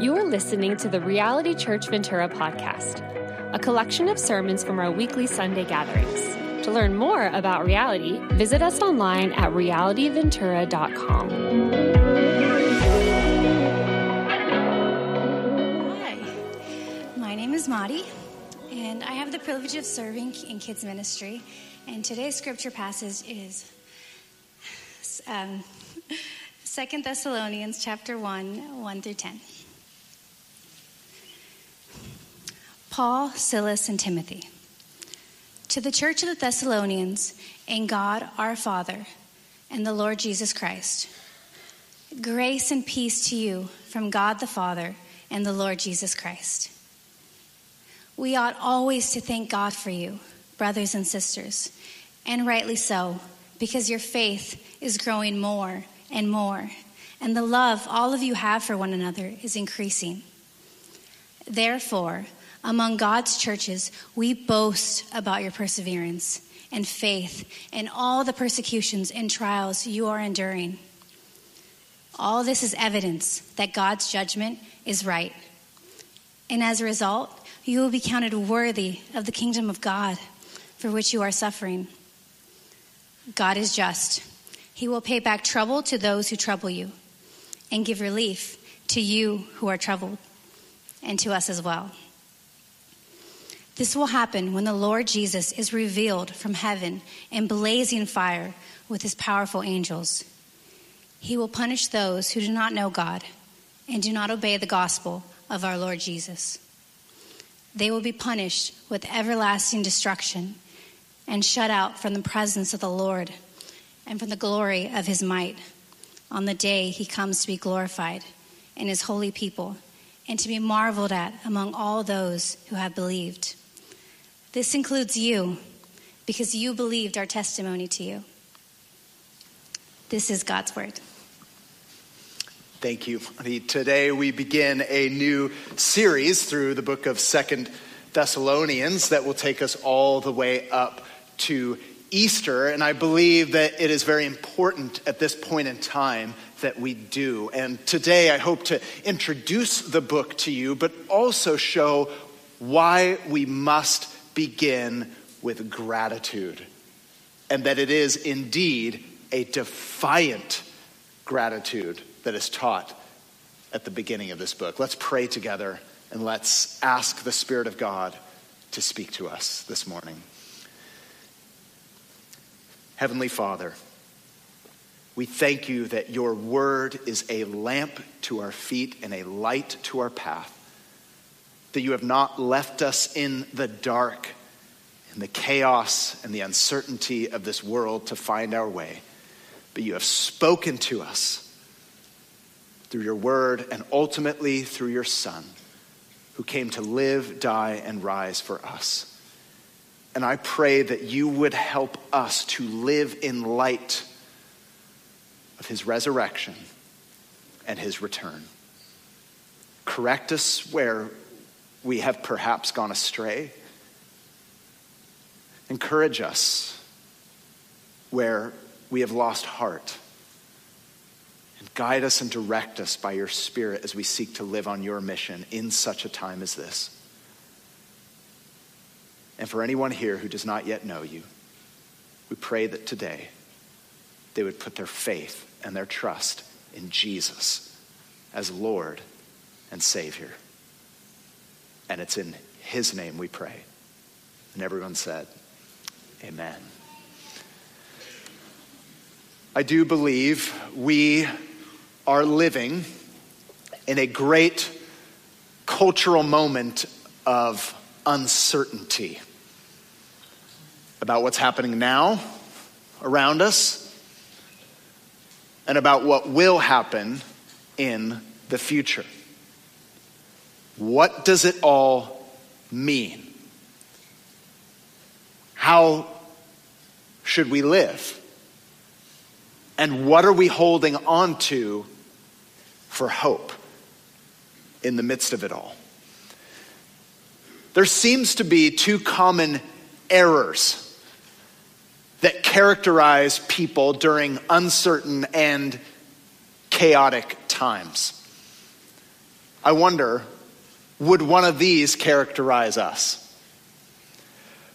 You are listening to the Reality Church Ventura podcast, a collection of sermons from our weekly Sunday gatherings. To learn more about reality, visit us online at realityventura.com. Hi, my name is Madi, and I have the privilege of serving in kids ministry. And today's scripture passage is um, 2 Thessalonians chapter 1, 1 through 10. Paul, Silas, and Timothy. To the church of the Thessalonians, in God our Father and the Lord Jesus Christ, grace and peace to you from God the Father and the Lord Jesus Christ. We ought always to thank God for you, brothers and sisters, and rightly so, because your faith is growing more and more, and the love all of you have for one another is increasing. Therefore, among God's churches, we boast about your perseverance and faith in all the persecutions and trials you are enduring. All this is evidence that God's judgment is right. And as a result, you will be counted worthy of the kingdom of God for which you are suffering. God is just. He will pay back trouble to those who trouble you and give relief to you who are troubled and to us as well. This will happen when the Lord Jesus is revealed from heaven in blazing fire with his powerful angels. He will punish those who do not know God and do not obey the gospel of our Lord Jesus. They will be punished with everlasting destruction and shut out from the presence of the Lord and from the glory of his might on the day he comes to be glorified in his holy people and to be marveled at among all those who have believed. This includes you because you believed our testimony to you. This is God's word. Thank you. Today we begin a new series through the book of Second Thessalonians that will take us all the way up to Easter. And I believe that it is very important at this point in time that we do. And today I hope to introduce the book to you, but also show why we must begin with gratitude. And that it is indeed a defiant gratitude that is taught at the beginning of this book. Let's pray together and let's ask the Spirit of God to speak to us this morning. Heavenly Father, we thank you that your word is a lamp to our feet and a light to our path that you have not left us in the dark, in the chaos and the uncertainty of this world to find our way, but you have spoken to us through your word and ultimately through your Son, who came to live, die, and rise for us. And I pray that you would help us to live in light of his resurrection and his return. Correct us where we have perhaps gone astray. Encourage us where we have lost heart. And guide us and direct us by your Spirit as we seek to live on your mission in such a time as this. And for anyone here who does not yet know you, we pray that today they would put their faith and their trust in Jesus as Lord and Savior. And it's in his name we pray. And everyone said, Amen. I do believe we are living in a great cultural moment of uncertainty about what's happening now around us and about what will happen in the future. What does it all mean? How should we live? And what are we holding on to for hope in the midst of it all? There seems to be two common errors that characterize people during uncertain and chaotic times. I wonder, would one of these characterize us?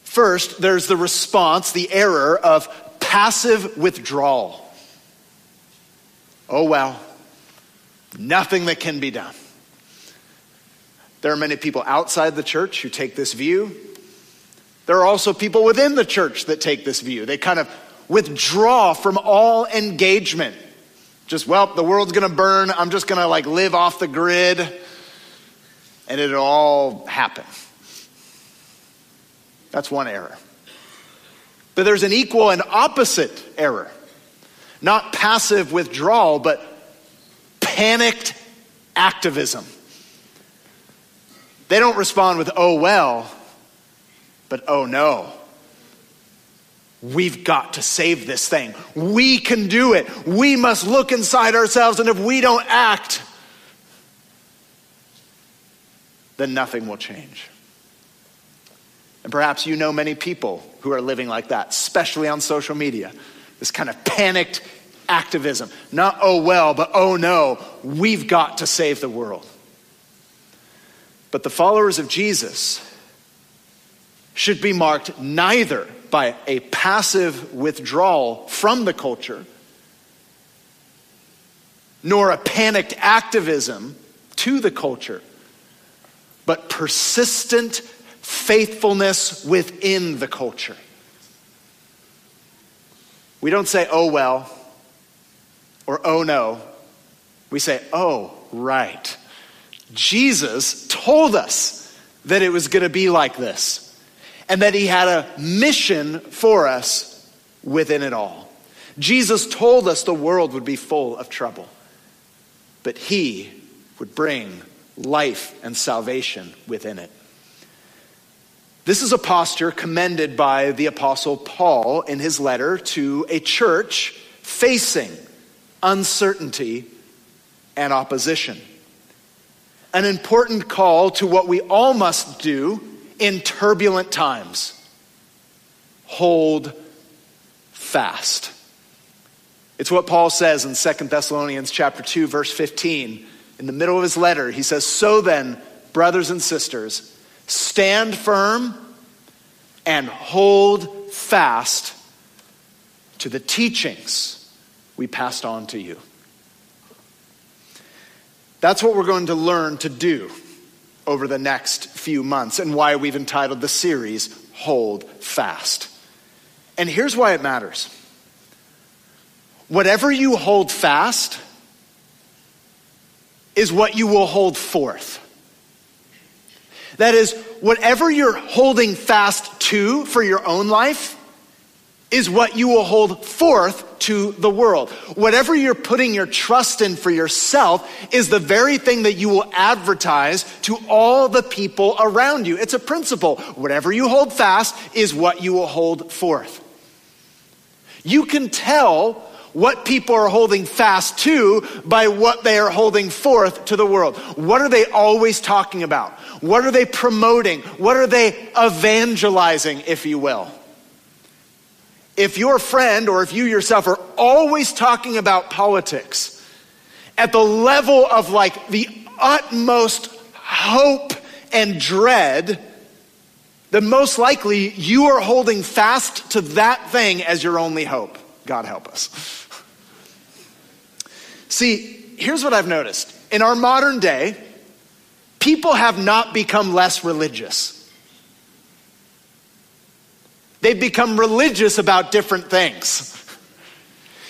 First, there's the response, the error of passive withdrawal. Oh, well, nothing that can be done. There are many people outside the church who take this view. There are also people within the church that take this view. They kind of withdraw from all engagement. Just, well, the world's gonna burn. I'm just gonna like live off the grid and it'll all happen. That's one error. But there's an equal and opposite error. Not passive withdrawal, but panicked activism. They don't respond with, oh well, but oh no. We've got to save this thing. We can do it. We must look inside ourselves, and if we don't act, then nothing will change. And perhaps you know many people who are living like that, especially on social media. This kind of panicked activism. Not, oh well, but oh no, we've got to save the world. But the followers of Jesus should be marked neither by a passive withdrawal from the culture, nor a panicked activism to the culture, but persistent faithfulness within the culture. We don't say, oh well, or oh no. We say, oh, right. Jesus told us that it was going to be like this and that he had a mission for us within it all. Jesus told us the world would be full of trouble, but he would bring life and salvation within it. This is a posture commended by the Apostle Paul in his letter to a church facing uncertainty and opposition. An important call to what we all must do in turbulent times hold fast. It's what Paul says in 2 Thessalonians chapter 2 verse 15. In the middle of his letter, he says, "So then, brothers and sisters, stand firm and hold fast to the teachings we passed on to you." That's what we're going to learn to do over the next few months and why we've entitled the series Hold Fast. And here's why it matters whatever you hold fast is what you will hold forth. That is, whatever you're holding fast to for your own life is what you will hold forth to the world. Whatever you're putting your trust in for yourself is the very thing that you will advertise to all the people around you. It's a principle. Whatever you hold fast is what you will hold forth. You can tell what people are holding fast to by what they are holding forth to the world. What are they always talking about? What are they promoting? What are they evangelizing, if you will? if your friend or if you yourself are always talking about politics at the level of like the utmost hope and dread, then most likely you are holding fast to that thing as your only hope. God help us. See, here's what I've noticed. In our modern day, people have not become less religious. They've become religious about different things.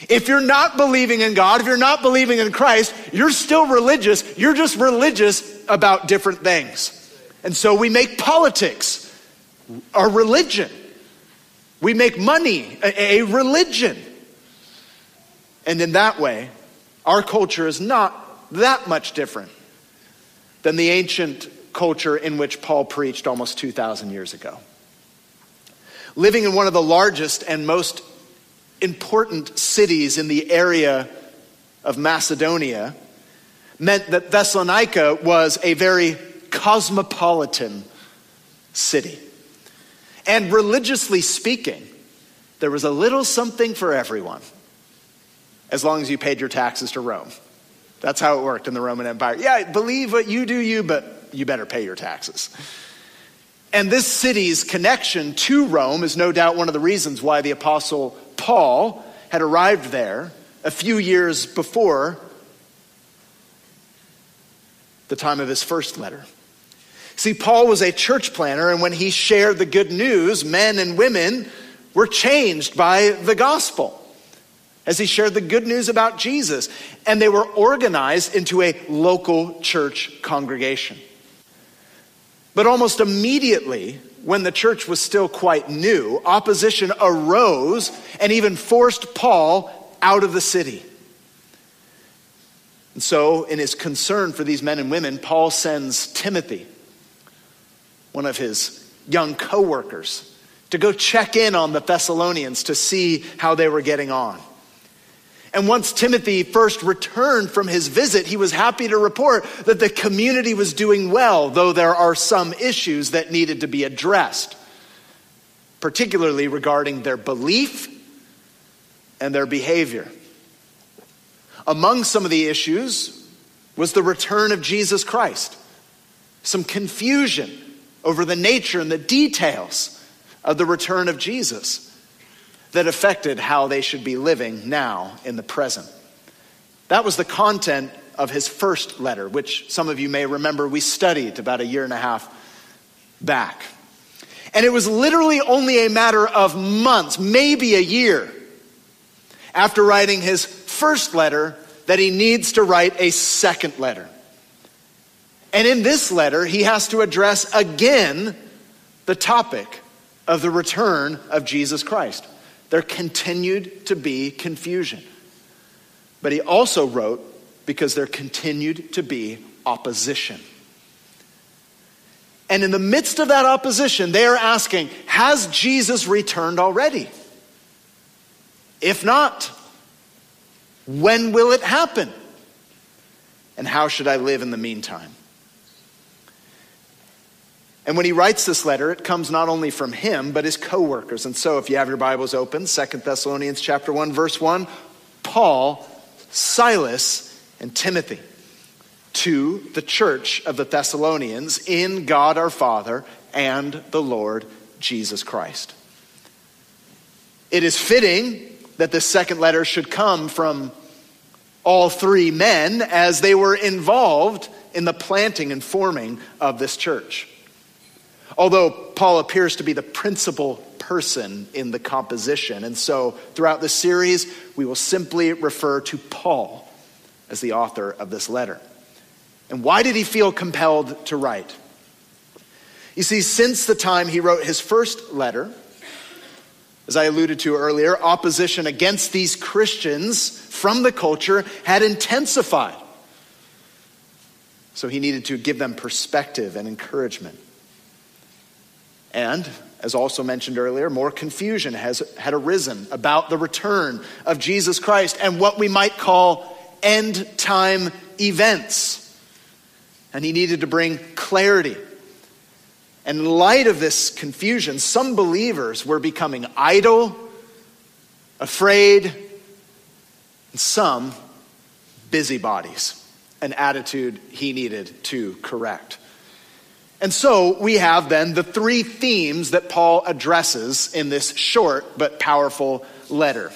If you're not believing in God, if you're not believing in Christ, you're still religious. You're just religious about different things. And so we make politics a religion. We make money a, religion. And in that way, our culture is not that much different than the ancient culture in which Paul preached almost 2,000 years ago living in one of the largest and most important cities in the area of Macedonia meant that Thessalonica was a very cosmopolitan city. And religiously speaking, there was a little something for everyone, as long as you paid your taxes to Rome. That's how it worked in the Roman Empire. Yeah, believe what you do, you, but you better pay your taxes. And this city's connection to Rome is no doubt one of the reasons why the Apostle Paul had arrived there a few years before the time of his first letter. See, Paul was a church planter, and when he shared the good news, men and women were changed by the gospel as he shared the good news about Jesus, and they were organized into a local church congregation. But almost immediately, when the church was still quite new, opposition arose and even forced Paul out of the city. And so, in his concern for these men and women, Paul sends Timothy, one of his young co workers, to go check in on the Thessalonians to see how they were getting on. And once Timothy first returned from his visit, he was happy to report that the community was doing well, though there are some issues that needed to be addressed, particularly regarding their belief and their behavior. Among some of the issues was the return of Jesus Christ, some confusion over the nature and the details of the return of Jesus that affected how they should be living now in the present. That was the content of his first letter, which some of you may remember we studied about a year and a half back. And it was literally only a matter of months, maybe a year, after writing his first letter that he needs to write a second letter. And in this letter, he has to address again the topic of the return of Jesus Christ. There continued to be confusion. But he also wrote because there continued to be opposition. And in the midst of that opposition, they are asking, Has Jesus returned already? If not, when will it happen? And how should I live in the meantime? And when he writes this letter, it comes not only from him, but his co-workers. And so if you have your Bibles open, Second Thessalonians chapter 1, verse 1, Paul, Silas, and Timothy to the church of the Thessalonians in God our Father and the Lord Jesus Christ. It is fitting that this second letter should come from all three men as they were involved in the planting and forming of this church. Although Paul appears to be the principal person in the composition. And so throughout this series, we will simply refer to Paul as the author of this letter. And why did he feel compelled to write? You see, since the time he wrote his first letter, as I alluded to earlier, opposition against these Christians from the culture had intensified. So he needed to give them perspective and encouragement. And, as also mentioned earlier, more confusion has had arisen about the return of Jesus Christ and what we might call end time events. And he needed to bring clarity. And in light of this confusion, some believers were becoming idle, afraid, and some busybodies, an attitude he needed to correct. And so we have then the three themes that Paul addresses in this short but powerful letter.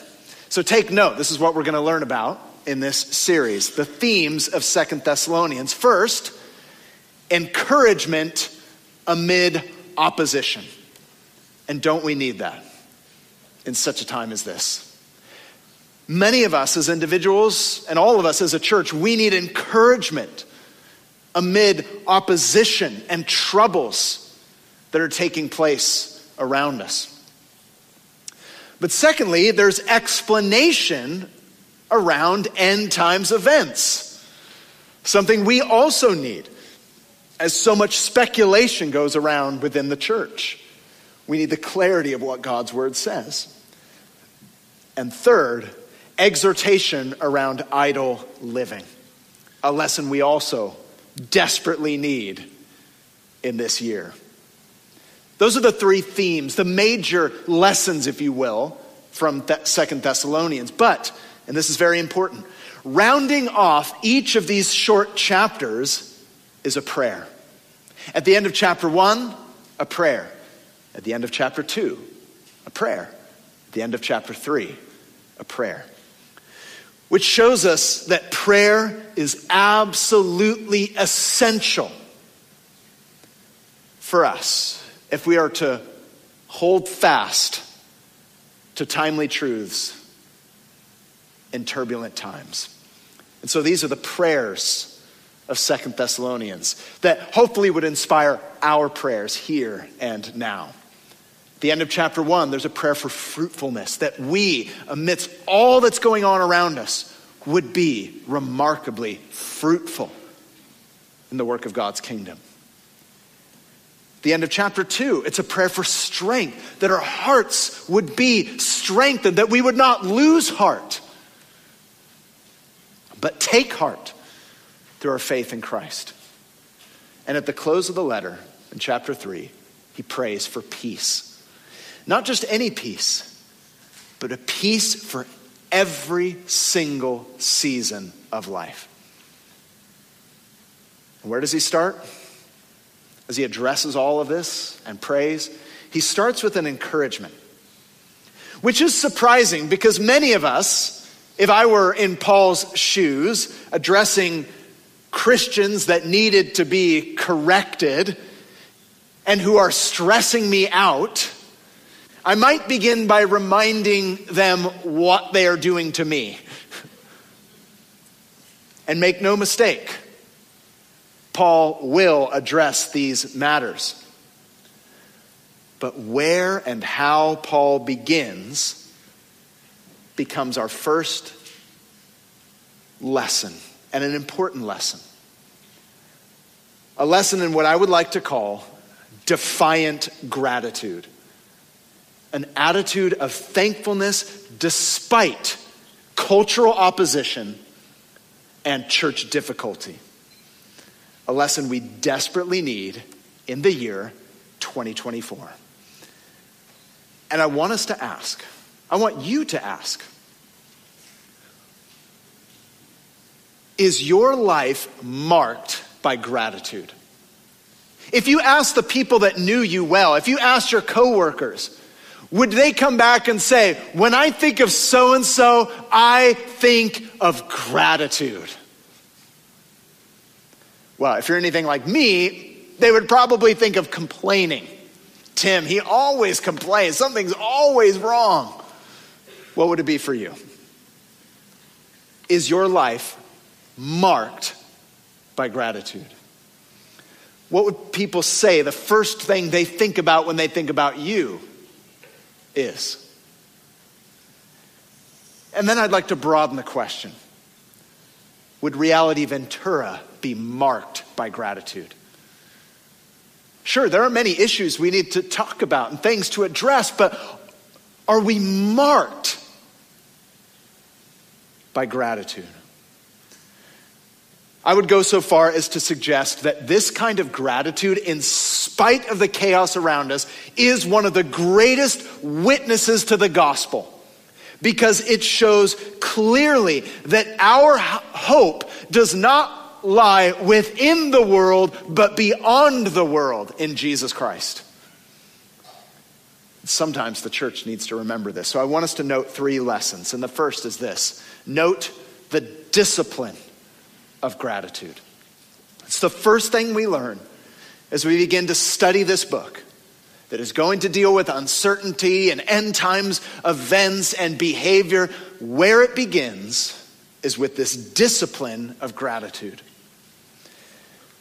So take note, this is what we're going to learn about in this series the themes of Second Thessalonians. First, encouragement amid opposition. And don't we need that in such a time as this? Many of us as individuals and all of us as a church, we need encouragement amid opposition and troubles that are taking place around us. But secondly, there's explanation around end times events, something we also need, as so much speculation goes around within the church. We need the clarity of what God's word says. And third, exhortation around idle living, a lesson we also desperately need in this year. Those are the three themes, the major lessons, if you will, from Second Thessalonians. But, and this is very important, rounding off each of these short chapters is a prayer. At the end of chapter one, a prayer. At the end of chapter two, a prayer. At the end of chapter three, a prayer. Which shows us that prayer is absolutely essential for us if we are to hold fast to timely truths in turbulent times. And so these are the prayers of Second Thessalonians that hopefully would inspire our prayers here and now. The end of chapter one, there's a prayer for fruitfulness that we, amidst all that's going on around us, would be remarkably fruitful in the work of God's kingdom. The end of chapter two, it's a prayer for strength, that our hearts would be strengthened, that we would not lose heart, but take heart through our faith in Christ. And at the close of the letter, in chapter 3, he prays for peace. Not just any peace, but a peace for every single season of life. Where does he start? As he addresses all of this and prays, he starts with an encouragement, which is surprising because many of us, if I were in Paul's shoes, addressing Christians that needed to be corrected and who are stressing me out, I might begin by reminding them what they are doing to me. And make no mistake, Paul will address these matters. But where and how Paul begins becomes our first lesson and an important lesson. A lesson in what I would like to call defiant gratitude. An attitude of thankfulness despite cultural opposition and church difficulty. A lesson we desperately need in the year 2024. And I want us to ask, I want you to ask, Is your life marked by gratitude? If you ask the people that knew you well, if you ask your coworkers, would they come back and say, when I think of so and so, I think of gratitude? Well, if you're anything like me, they would probably think of complaining. Tim, he always complains. Something's always wrong. What would it be for you? Is your life marked by gratitude. What would people say the first thing they think about when they think about you is? And then I'd like to broaden the question Would Reality Ventura be marked by gratitude? Sure, there are many issues we need to talk about and things to address, but are we marked by gratitude? I would go so far as to suggest that this kind of gratitude, in spite of the chaos around us, is one of the greatest witnesses to the gospel because it shows clearly that our hope does not lie within the world, but beyond the world in Jesus Christ. Sometimes the church needs to remember this. So I want us to note three lessons. And the first is this note the discipline of gratitude. It's the first thing we learn as we begin to study this book that is going to deal with uncertainty and end times events and behavior. Where it begins is with this discipline of gratitude.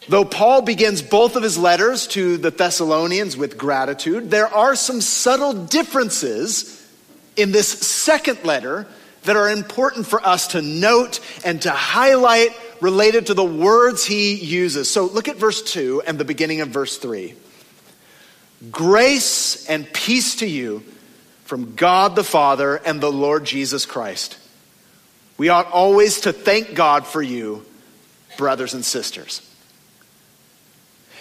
Though Paul begins both of his letters to the Thessalonians with gratitude, there are some subtle differences in this second letter that are important for us to note and to highlight related to the words he uses. So look at verse 2 and the beginning of verse 3. Grace and peace to you from God the Father and the Lord Jesus Christ. We ought always to thank God for you, brothers and sisters.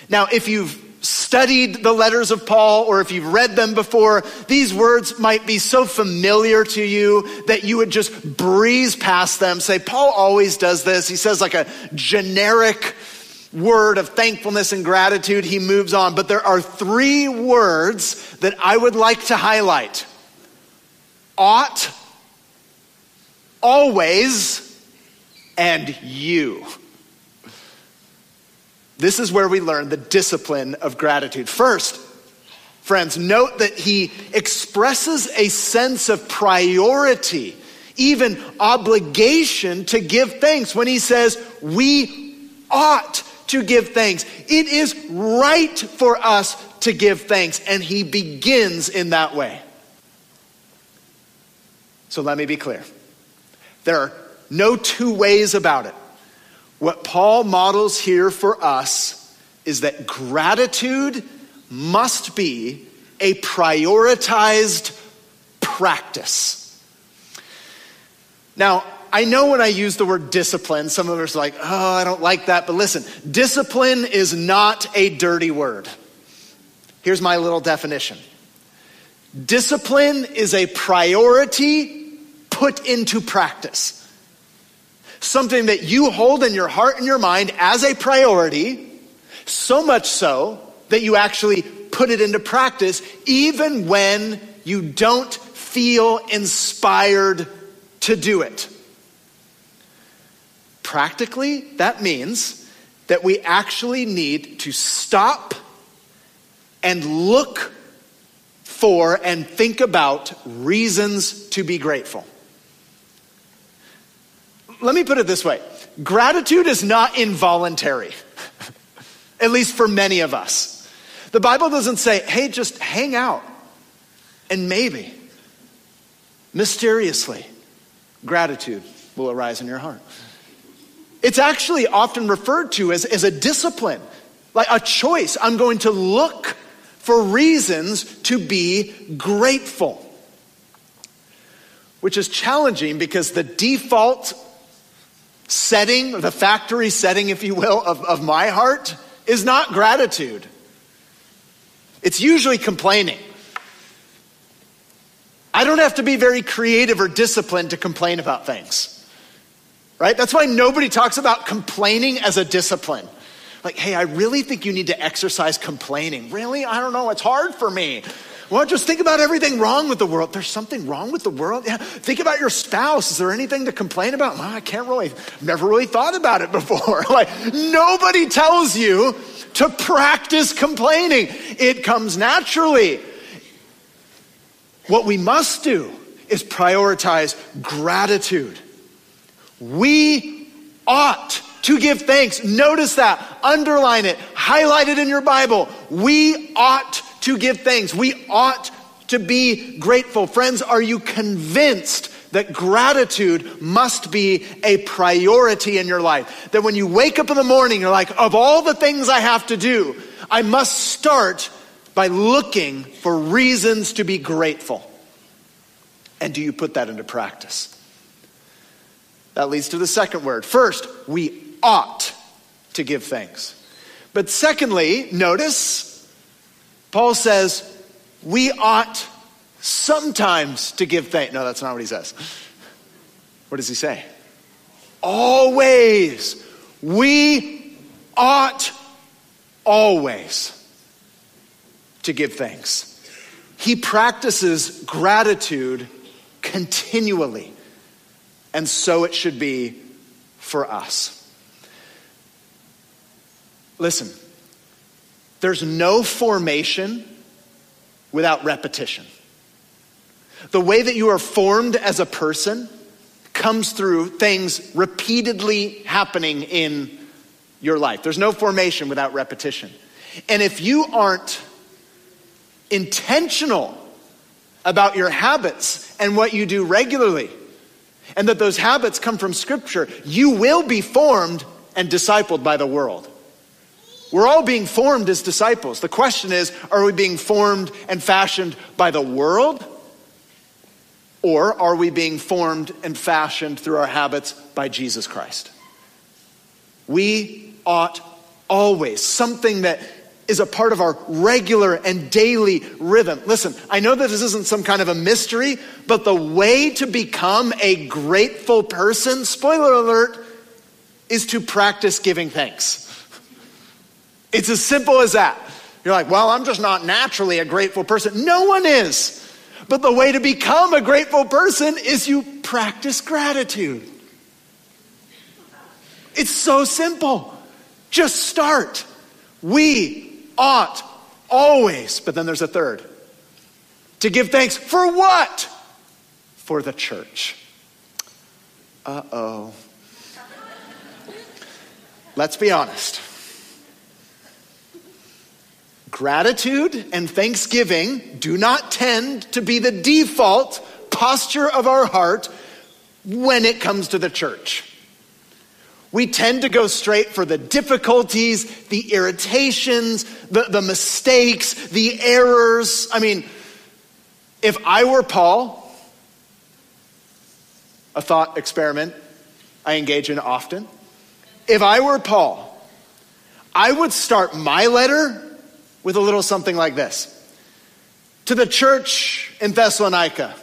Now, if you've studied the letters of Paul or if you've read them before, these words might be so familiar to you that you would just breeze past them. Say, Paul always does this. He says like a generic word of thankfulness and gratitude. He moves on. But there are three words that I would like to highlight ought, always, and you. This is where we learn the discipline of gratitude. First, friends, note that he expresses a sense of priority, even obligation to give thanks when he says, We ought to give thanks. It is right for us to give thanks, and he begins in that way. So let me be clear. There are no two ways about it. What Paul models here for us is that gratitude must be a prioritized practice. Now, I know when I use the word discipline, some of us are like, oh, I don't like that. But listen, discipline is not a dirty word. Here's my little definition discipline is a priority put into practice something that you hold in your heart and your mind as a priority, so much so that you actually put it into practice, even when you don't feel inspired to do it. Practically, that means that we actually need to stop and look for and think about reasons to be grateful let me put it this way gratitude is not involuntary, at least for many of us. The Bible doesn't say, hey, just hang out and maybe, mysteriously, gratitude will arise in your heart. It's actually often referred to as, as a discipline, like a choice. I'm going to look for reasons to be grateful. Which is challenging because the default setting, the factory setting, if you will, of, of my heart is not gratitude. It's usually complaining. I don't have to be very creative or disciplined to complain about things. Right? That's why nobody talks about complaining as a discipline. Like, hey, I really think you need to exercise complaining. Really? I don't know. It's hard for me. Well, just think about everything wrong with the world. There's something wrong with the world. Yeah. Think about your spouse. Is there anything to complain about? Well, I can't really, never really thought about it before. like, nobody tells you to practice complaining. It comes naturally. What we must do is prioritize gratitude. We ought to give thanks. Notice that. Underline it. Highlight it in your Bible. We ought to give thanks. We ought to be grateful. Friends, are you convinced that gratitude must be a priority in your life? That when you wake up in the morning, you're like, of all the things I have to do, I must start by looking for reasons to be grateful. And do you put that into practice? That leads to the second word. First, we ought to give thanks. But secondly, notice Paul says, we ought sometimes to give thanks. No, that's not what he says. What does he say? Always. We ought always to give thanks. He practices gratitude continually, and so it should be for us. Listen, there's no formation without repetition. The way that you are formed as a person comes through things repeatedly happening in your life. There's no formation without repetition. And if you aren't intentional about your habits and what you do regularly, and that those habits come from Scripture, you will be formed and discipled by the world. We're all being formed as disciples. The question is are we being formed and fashioned by the world? Or are we being formed and fashioned through our habits by Jesus Christ? We ought always, something that is a part of our regular and daily rhythm. Listen, I know that this isn't some kind of a mystery, but the way to become a grateful person, spoiler alert, is to practice giving thanks. It's as simple as that. You're like, well, I'm just not naturally a grateful person. No one is. But the way to become a grateful person is you practice gratitude. It's so simple. Just start. We ought always, but then there's a third, to give thanks for what? For the church. Uh oh. Let's be honest. Gratitude and thanksgiving do not tend to be the default posture of our heart when it comes to the church. We tend to go straight for the difficulties, the irritations, the, the mistakes, the errors. I mean, if I were Paul, a thought experiment I engage in often, if I were Paul, I would start my letter with a little something like this To the church in Thessalonica,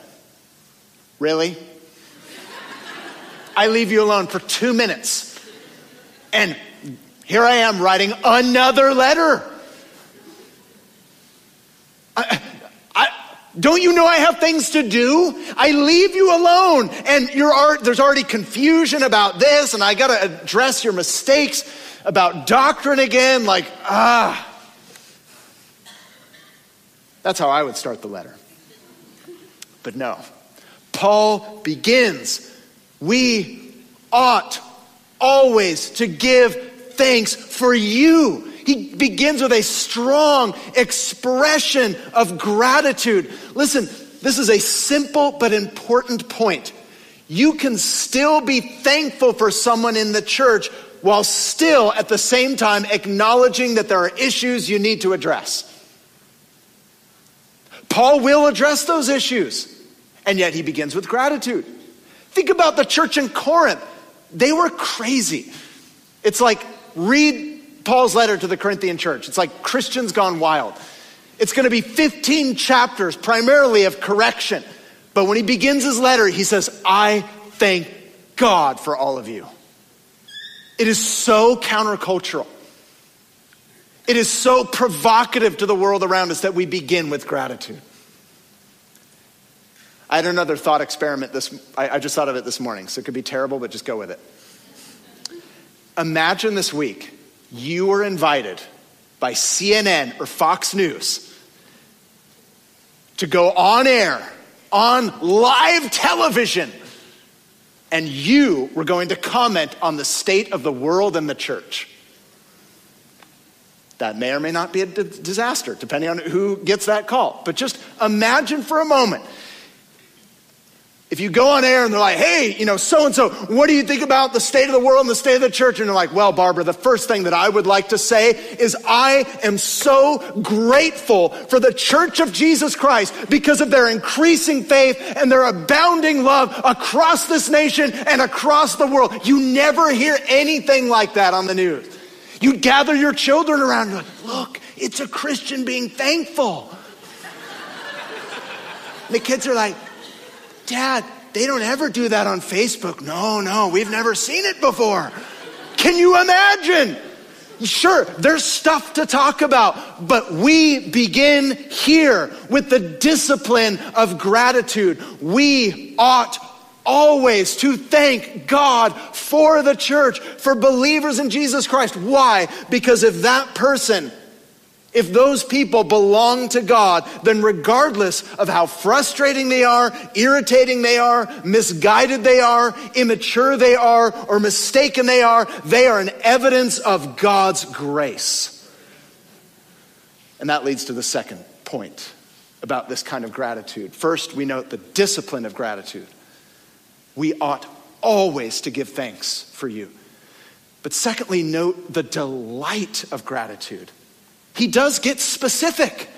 really? I leave you alone for two minutes. And here I am writing another letter. I, I, don't you know I have things to do? I leave you alone, and there's already confusion about this, and I got to address your mistakes about doctrine again. Like, ah. That's how I would start the letter. But no. Paul begins, we ought always to give thanks for you. He begins with a strong expression of gratitude. Listen, this is a simple but important point. You can still be thankful for someone in the church while still at the same time acknowledging that there are issues you need to address. Paul will address those issues, and yet he begins with gratitude. Think about the church in Corinth. They were crazy. It's like read Paul's letter to the Corinthian church. It's like Christians gone wild. It's going to be 15 chapters, primarily of correction. But when he begins his letter, he says, I thank God for all of you. It is so countercultural. It is so provocative to the world around us that we begin with gratitude. I had another thought experiment this, I, I just thought of it this morning, so it could be terrible, but just go with it. Imagine this week you were invited by CNN or Fox News to go on air, on live television, and you were going to comment on the state of the world and the church. That may or may not be a disaster, depending on who gets that call. But just imagine for a moment if you go on air and they're like, hey, you know, so and so, what do you think about the state of the world and the state of the church? And they're like, well, Barbara, the first thing that I would like to say is I am so grateful for the church of Jesus Christ because of their increasing faith and their abounding love across this nation and across the world. You never hear anything like that on the news. You gather your children around, you're like, look, it's a Christian being thankful. the kids are like, Dad, they don't ever do that on Facebook. No, no, we've never seen it before. Can you imagine? Sure, there's stuff to talk about, but we begin here with the discipline of gratitude. We ought always to thank God for the church, for believers in Jesus Christ. Why? Because if that person if those people belong to God, then regardless of how frustrating they are, irritating they are, misguided they are, immature they are, or mistaken they are, they are an evidence of God's grace. And that leads to the second point about this kind of gratitude. First, we note the discipline of gratitude. We ought always to give thanks for you. But secondly, note the delight of gratitude. He does get specific.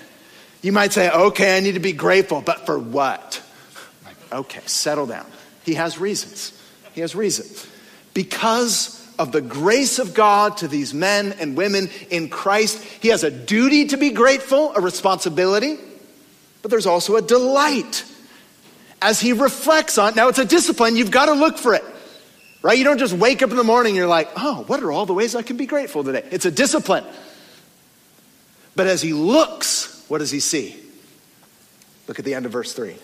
You might say, okay, I need to be grateful, but for what? Like, okay, settle down. He has reasons. He has reasons. Because of the grace of God to these men and women in Christ. He has a duty to be grateful, a responsibility, but there's also a delight as he reflects on. Now, it's a discipline, you've got to look for it, right? You don't just wake up in the morning and you're like, oh, what are all the ways I can be grateful today? It's a discipline. But as he looks, what does he see? Look at the end of verse 3.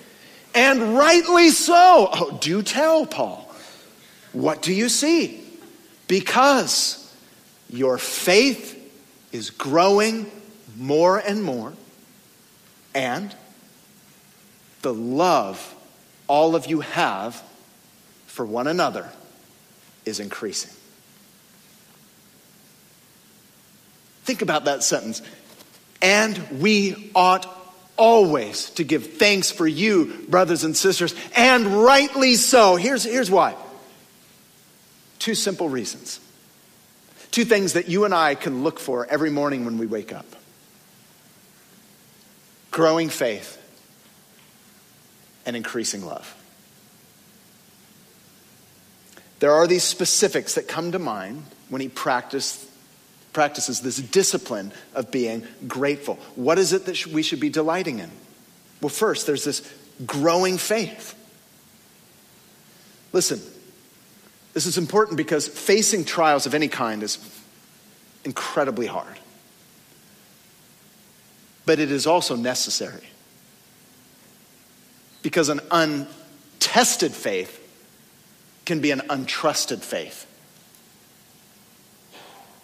And rightly so. Oh, do tell, Paul. What do you see? Because your faith is growing more and more, and the love all of you have for one another is increasing. Think about that sentence. And we ought always to give thanks for you, brothers and sisters, and rightly so. Here's, here's why two simple reasons. Two things that you and I can look for every morning when we wake up growing faith and increasing love. There are these specifics that come to mind when he practices this discipline of being grateful. What is it that we should be delighting in? Well, first, there's this growing faith. Listen, this is important because facing trials of any kind is incredibly hard. But it is also necessary. Because an untested faith can be an untrusted faith.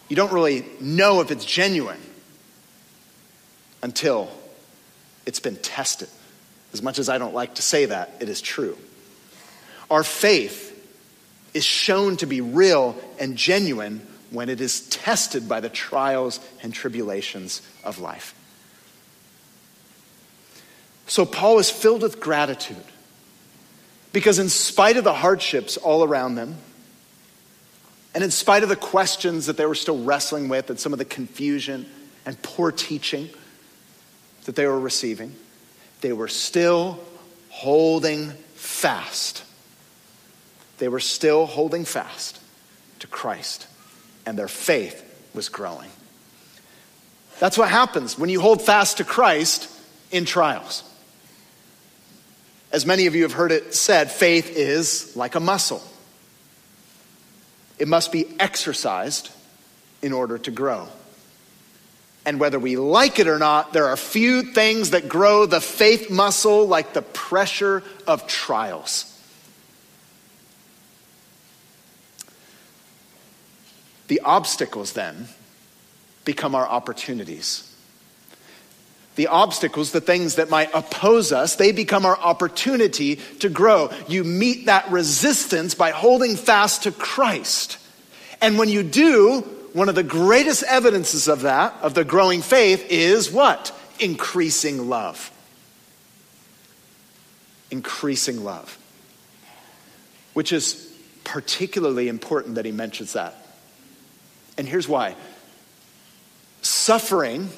You don't really know if it's genuine until it's been tested. As much as I don't like to say that, it is true. Our faith is shown to be real and genuine when it is tested by the trials and tribulations of life. So, Paul is filled with gratitude because, in spite of the hardships all around them, and in spite of the questions that they were still wrestling with, and some of the confusion and poor teaching that they were receiving, they were still holding fast they were still holding fast to Christ, and their faith was growing. That's what happens when you hold fast to Christ in trials. As many of you have heard it said, faith is like a muscle. It must be exercised in order to grow. And whether we like it or not, there are few things that grow the faith muscle like the pressure of trials. The obstacles then become our opportunities. The obstacles, the things that might oppose us, they become our opportunity to grow. You meet that resistance by holding fast to Christ. And when you do, one of the greatest evidences of that, of the growing faith, is what? Increasing love. Increasing love. Which is particularly important that he mentions that and here's why suffering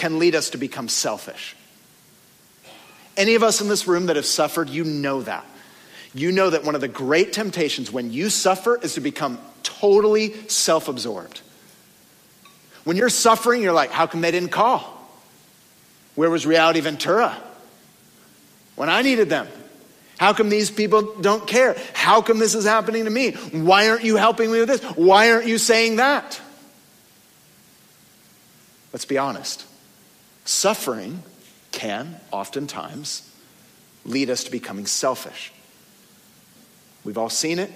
can lead us to become selfish. Any of us in this room that have suffered, you know that. You know that one of the great temptations when you suffer is to become totally self absorbed. When you're suffering, you're like, how come they didn't call? Where was Reality Ventura? When I needed them. How come these people don't care? How come this is happening to me? Why aren't you helping me with this? Why aren't you saying that? Let's be honest. Suffering can oftentimes lead us to becoming selfish. We've all seen it.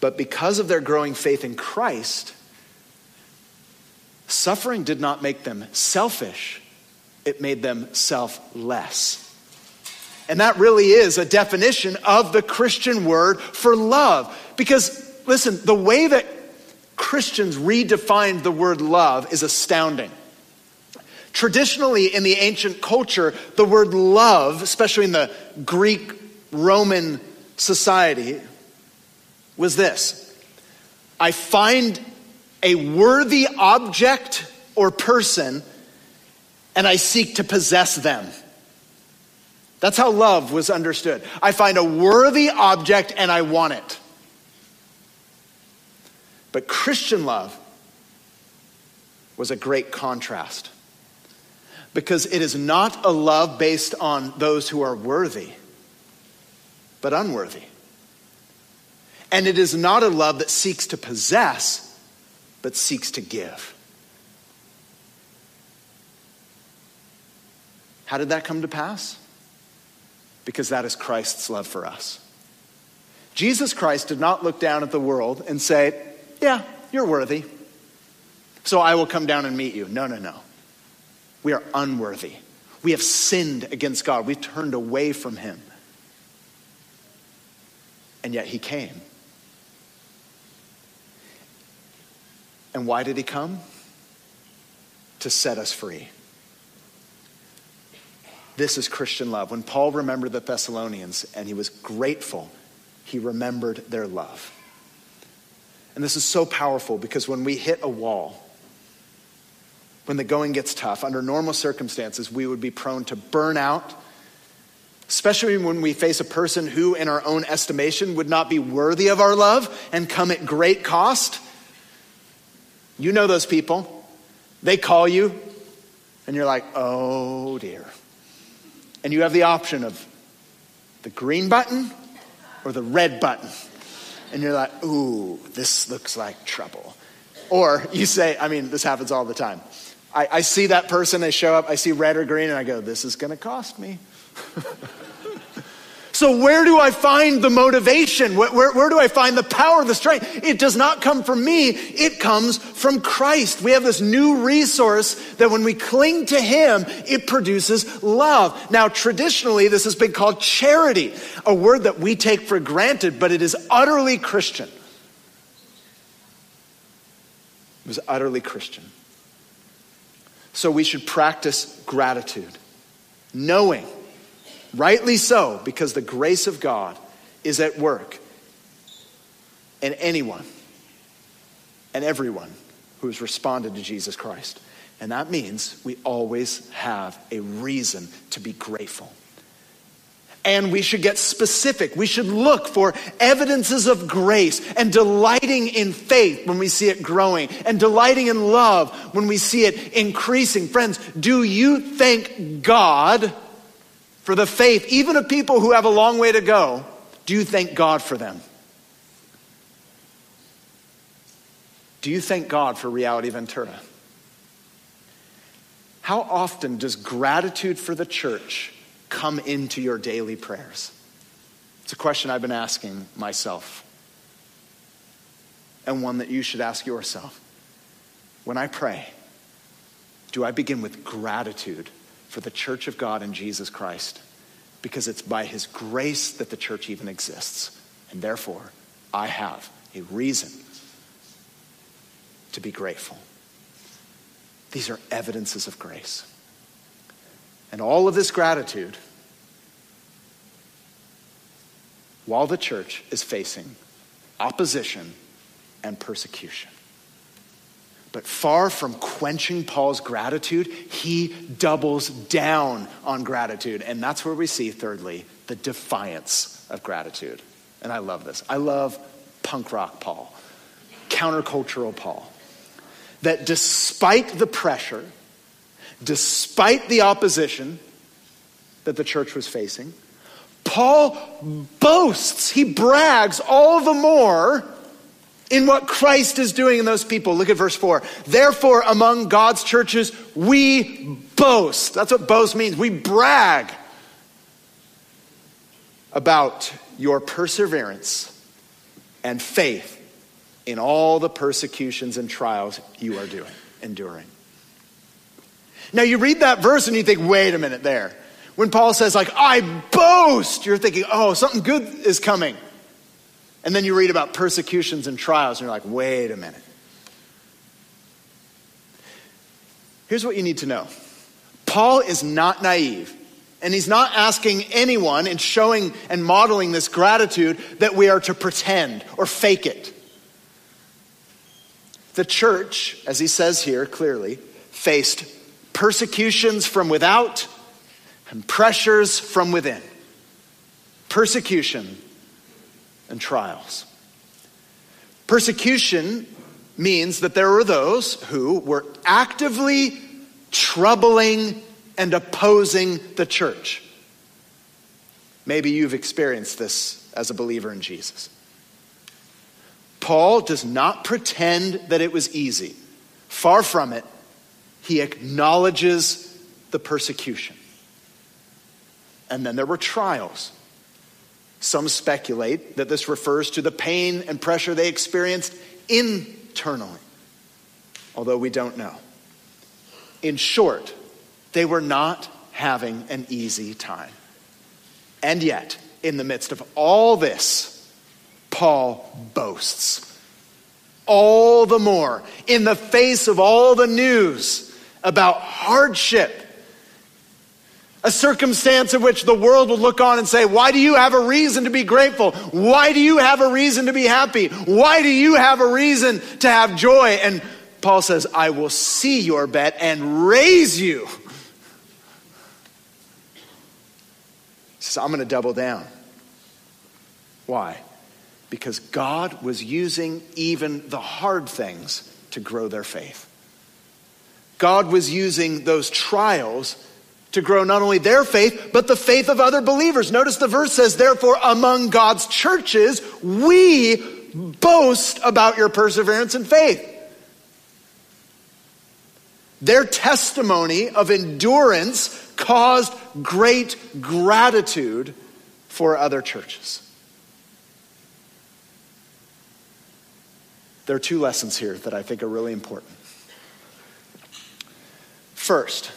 But because of their growing faith in Christ, suffering did not make them selfish, it made them selfless. And that really is a definition of the Christian word for love. Because, listen, the way that Christians redefined the word love is astounding. Traditionally, in the ancient culture, the word love, especially in the Greek Roman society, was this I find a worthy object or person and I seek to possess them. That's how love was understood. I find a worthy object and I want it. But Christian love was a great contrast because it is not a love based on those who are worthy, but unworthy. And it is not a love that seeks to possess, but seeks to give. How did that come to pass? Because that is Christ's love for us. Jesus Christ did not look down at the world and say, Yeah, you're worthy. So I will come down and meet you. No, no, no. We are unworthy. We have sinned against God. We've turned away from Him. And yet He came. And why did He come? To set us free. This is Christian love. When Paul remembered the Thessalonians and he was grateful, he remembered their love. And this is so powerful because when we hit a wall, when the going gets tough, under normal circumstances, we would be prone to burn out, especially when we face a person who, in our own estimation, would not be worthy of our love and come at great cost. You know those people. They call you, and you're like, oh dear. And you have the option of the green button or the red button. And you're like, ooh, this looks like trouble. Or you say, I mean, this happens all the time. I, I see that person, they show up, I see red or green, and I go, this is going to cost me. So, where do I find the motivation? Where, where, where, do I find the power, the strength? It does not come from me, it comes from Christ. We have this new resource that when we cling to Him, it produces love. Now, traditionally, this has been called charity, a word that we take for granted, but it is utterly Christian. It was utterly Christian. So, we should practice gratitude, knowing Rightly so, because the grace of God is at work in anyone and everyone who has responded to Jesus Christ. And that means we always have a reason to be grateful. And we should get specific. We should look for evidences of grace and delighting in faith when we see it growing and delighting in love when we see it increasing. Friends, do you thank God? for the faith, even of people who have a long way to go, do you thank God for them? Do you thank God for Reality Ventura? How often does gratitude for the church come into your daily prayers? It's a question I've been asking myself, and one that you should ask yourself. When I pray, do I begin with gratitude for the church of God in Jesus Christ because it's by his grace that the church even exists. And therefore, I have a reason to be grateful. These are evidences of grace. And all of this gratitude, while the church is facing opposition and persecution. But far from quenching Paul's gratitude, he doubles down on gratitude. And that's where we see, thirdly, the defiance of gratitude. And I love this. I love punk rock Paul, countercultural Paul. That despite the pressure, despite the opposition that the church was facing, Paul boasts, he brags all the more in what Christ is doing in those people. Look at verse 4. Therefore, among God's churches, we boast. That's what boast means. We brag about your perseverance and faith in all the persecutions and trials you are doing, enduring. Now, you read that verse and you think, wait a minute there. When Paul says, like, I boast, you're thinking, oh, something good is coming. And then you read about persecutions and trials, and you're like, wait a minute. Here's what you need to know Paul is not naive. And he's not asking anyone and showing and modeling this gratitude that we are to pretend or fake it. The church, as he says here clearly, faced persecutions from without, and pressures from within, persecution and trials. Persecution means that there were those who were actively troubling and opposing the church. Maybe you've experienced this as a believer in Jesus. Paul does not pretend that it was easy. Far from it, he acknowledges the persecution. And then there were trials. Some speculate that this refers to the pain and pressure they experienced internally, although we don't know. In short, they were not having an easy time. And yet, in the midst of all this, Paul boasts. All the more, in the face of all the news about hardship, a circumstance in which the world would look on and say, Why do you have a reason to be grateful? Why do you have a reason to be happy? Why do you have a reason to have joy? And Paul says, I will see your bet and raise you. He says, I'm going to double down. Why? Because God was using even the hard things to grow their faith. God was using those trials to grow not only their faith, but the faith of other believers. Notice the verse says, Therefore, among God's churches, we boast about your perseverance and faith. Their testimony of endurance caused great gratitude for other churches. There are two lessons here that I think are really important. First,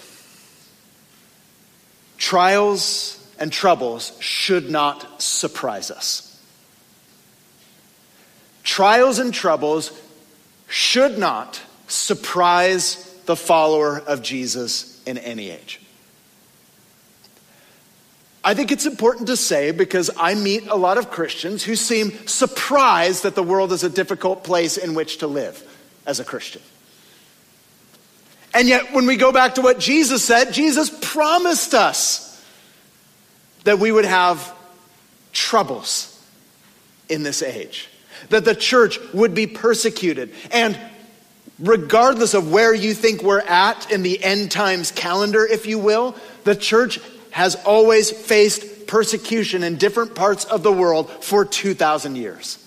trials and troubles should not surprise us. Trials and troubles should not surprise the follower of Jesus in any age. I think it's important to say because I meet a lot of Christians who seem surprised that the world is a difficult place in which to live as a Christian. And yet, when we go back to what Jesus said, Jesus promised us that we would have troubles in this age, that the church would be persecuted. And regardless of where you think we're at in the end times calendar, if you will, the church has always faced persecution in different parts of the world for 2,000 years.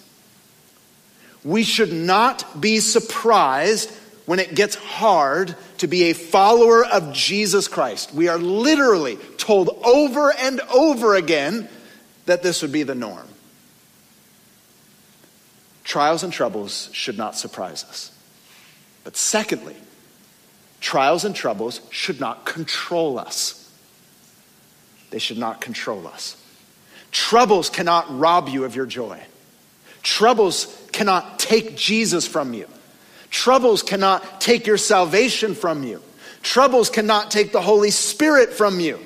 We should not be surprised when it gets hard to be a follower of Jesus Christ. We are literally told over and over again that this would be the norm. Trials and troubles should not surprise us. But secondly, trials and troubles should not control us. They should not control us. Troubles cannot rob you of your joy. Troubles cannot take Jesus from you. Troubles cannot take your salvation from you. Troubles cannot take the Holy Spirit from you.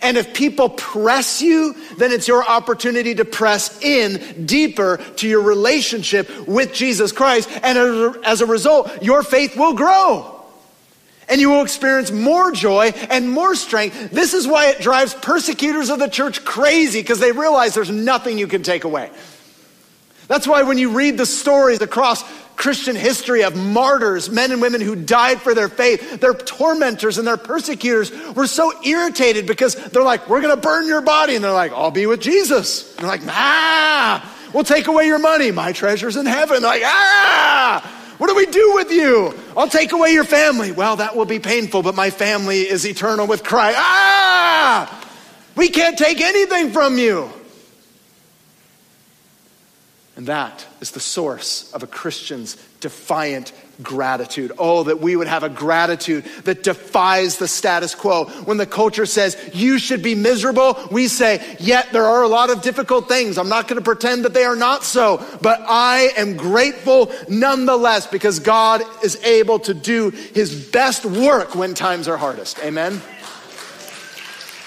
And if people press you, then it's your opportunity to press in deeper to your relationship with Jesus Christ. And as a result, your faith will grow. And you will experience more joy and more strength. This is why it drives persecutors of the church crazy because they realize there's nothing you can take away. That's why when you read the stories across Christian history of martyrs, men and women who died for their faith, their tormentors and their persecutors were so irritated because they're like, We're going to burn your body. And they're like, I'll be with Jesus. And they're like, Nah, we'll take away your money. My treasure's in heaven. They're like, Ah, what do we do with you? I'll take away your family. Well, that will be painful, but my family is eternal with Christ. Ah, we can't take anything from you. And that is the source of a Christian's defiant gratitude. Oh, that we would have a gratitude that defies the status quo. When the culture says you should be miserable, we say, yet there are a lot of difficult things. I'm not going to pretend that they are not so, but I am grateful nonetheless because God is able to do his best work when times are hardest. Amen.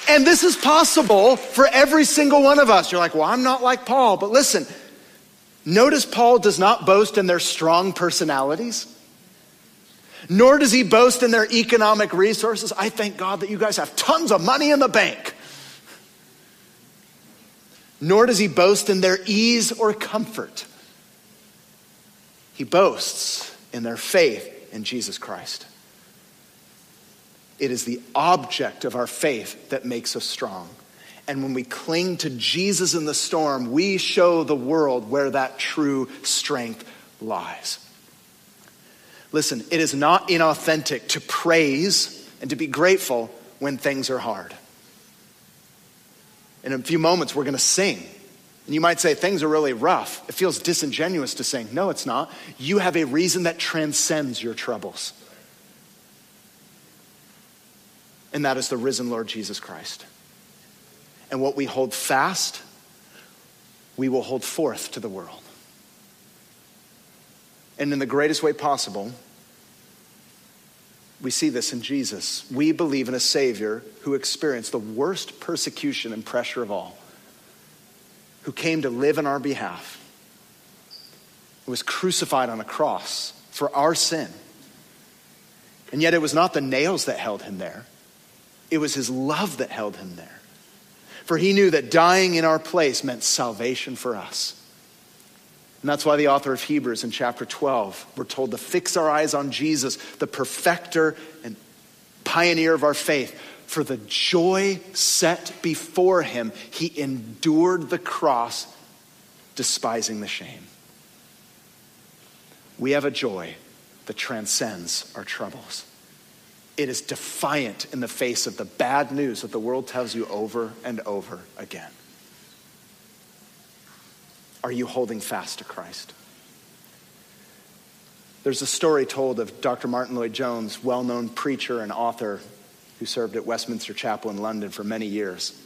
And this is possible for every single one of us. You're like, well, I'm not like Paul, but listen, Notice Paul does not boast in their strong personalities. Nor does he boast in their economic resources. I thank God that you guys have tons of money in the bank. Nor does he boast in their ease or comfort. He boasts in their faith in Jesus Christ. It is the object of our faith that makes us strong. And when we cling to Jesus in the storm, we show the world where that true strength lies. Listen, it is not inauthentic to praise and to be grateful when things are hard. In a few moments, we're going to sing. And you might say, things are really rough. It feels disingenuous to sing. No, it's not. You have a reason that transcends your troubles. And that is the risen Lord Jesus Christ. And what we hold fast, we will hold forth to the world. And in the greatest way possible, we see this in Jesus. We believe in a Savior who experienced the worst persecution and pressure of all, who came to live in our behalf, who was crucified on a cross for our sin. And yet it was not the nails that held him there, it was his love that held him there. For he knew that dying in our place meant salvation for us. And that's why the author of Hebrews in chapter 12, we're told to fix our eyes on Jesus, the perfecter and pioneer of our faith. For the joy set before him, he endured the cross, despising the shame. We have a joy that transcends our troubles. It is defiant in the face of the bad news that the world tells you over and over again. Are you holding fast to Christ? There's a story told of Dr. Martyn Lloyd-Jones, well known preacher and author who served at Westminster Chapel in London for many years.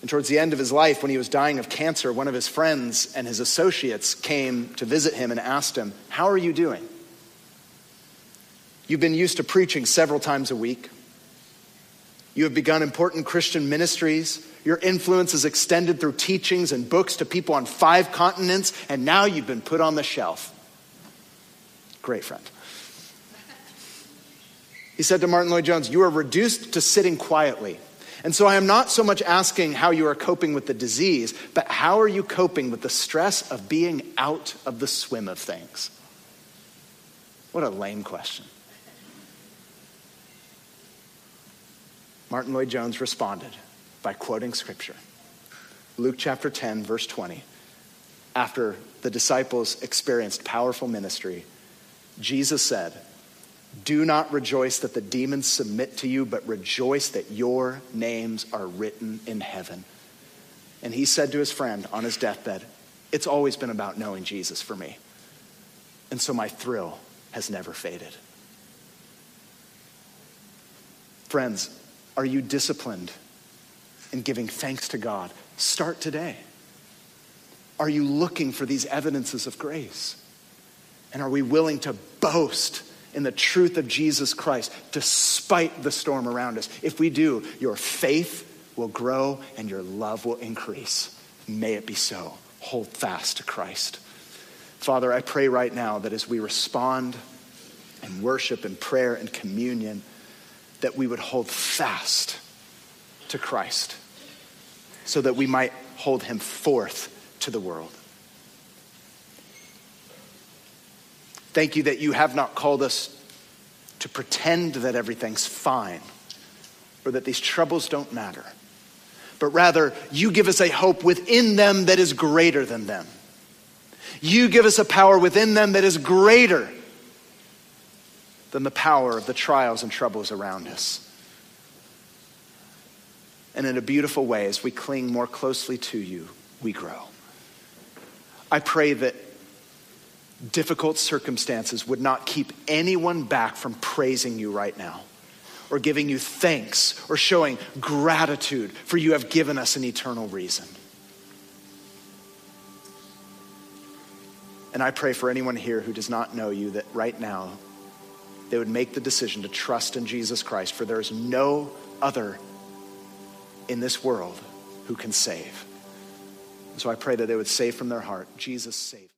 And towards the end of his life, when he was dying of cancer, one of his friends and his associates came to visit him and asked him, How are you doing? You've been used to preaching several times a week. You have begun important Christian ministries. Your influence is extended through teachings and books to people on five continents, and now you've been put on the shelf. Great friend. He said to Martyn Lloyd-Jones, You are reduced to sitting quietly. And so I am not so much asking how you are coping with the disease, but how are you coping with the stress of being out of the swim of things? What a lame question. Martyn Lloyd-Jones responded by quoting scripture. Luke chapter 10, verse 20. After the disciples experienced powerful ministry, Jesus said, Do not rejoice that the demons submit to you, but rejoice that your names are written in heaven. And he said to his friend on his deathbed, It's always been about knowing Jesus for me. And so my thrill has never faded. Friends, are you disciplined in giving thanks to God? Start today. Are you looking for these evidences of grace? And are we willing to boast in the truth of Jesus Christ despite the storm around us? If we do, your faith will grow and your love will increase. May it be so. Hold fast to Christ. Father, I pray right now that as we respond in worship and prayer and communion, that we would hold fast to Christ so that we might hold him forth to the world. Thank you that you have not called us to pretend that everything's fine or that these troubles don't matter, but rather you give us a hope within them that is greater than them. You give us a power within them that is greater than the power of the trials and troubles around us. And in a beautiful way, as we cling more closely to you, we grow. I pray that difficult circumstances would not keep anyone back from praising you right now, or giving you thanks, or showing gratitude, for you have given us an eternal reason. And I pray for anyone here who does not know you that right now they would make the decision to trust in Jesus Christ, for there is no other in this world who can save. So I pray that they would say from their heart, Jesus, save.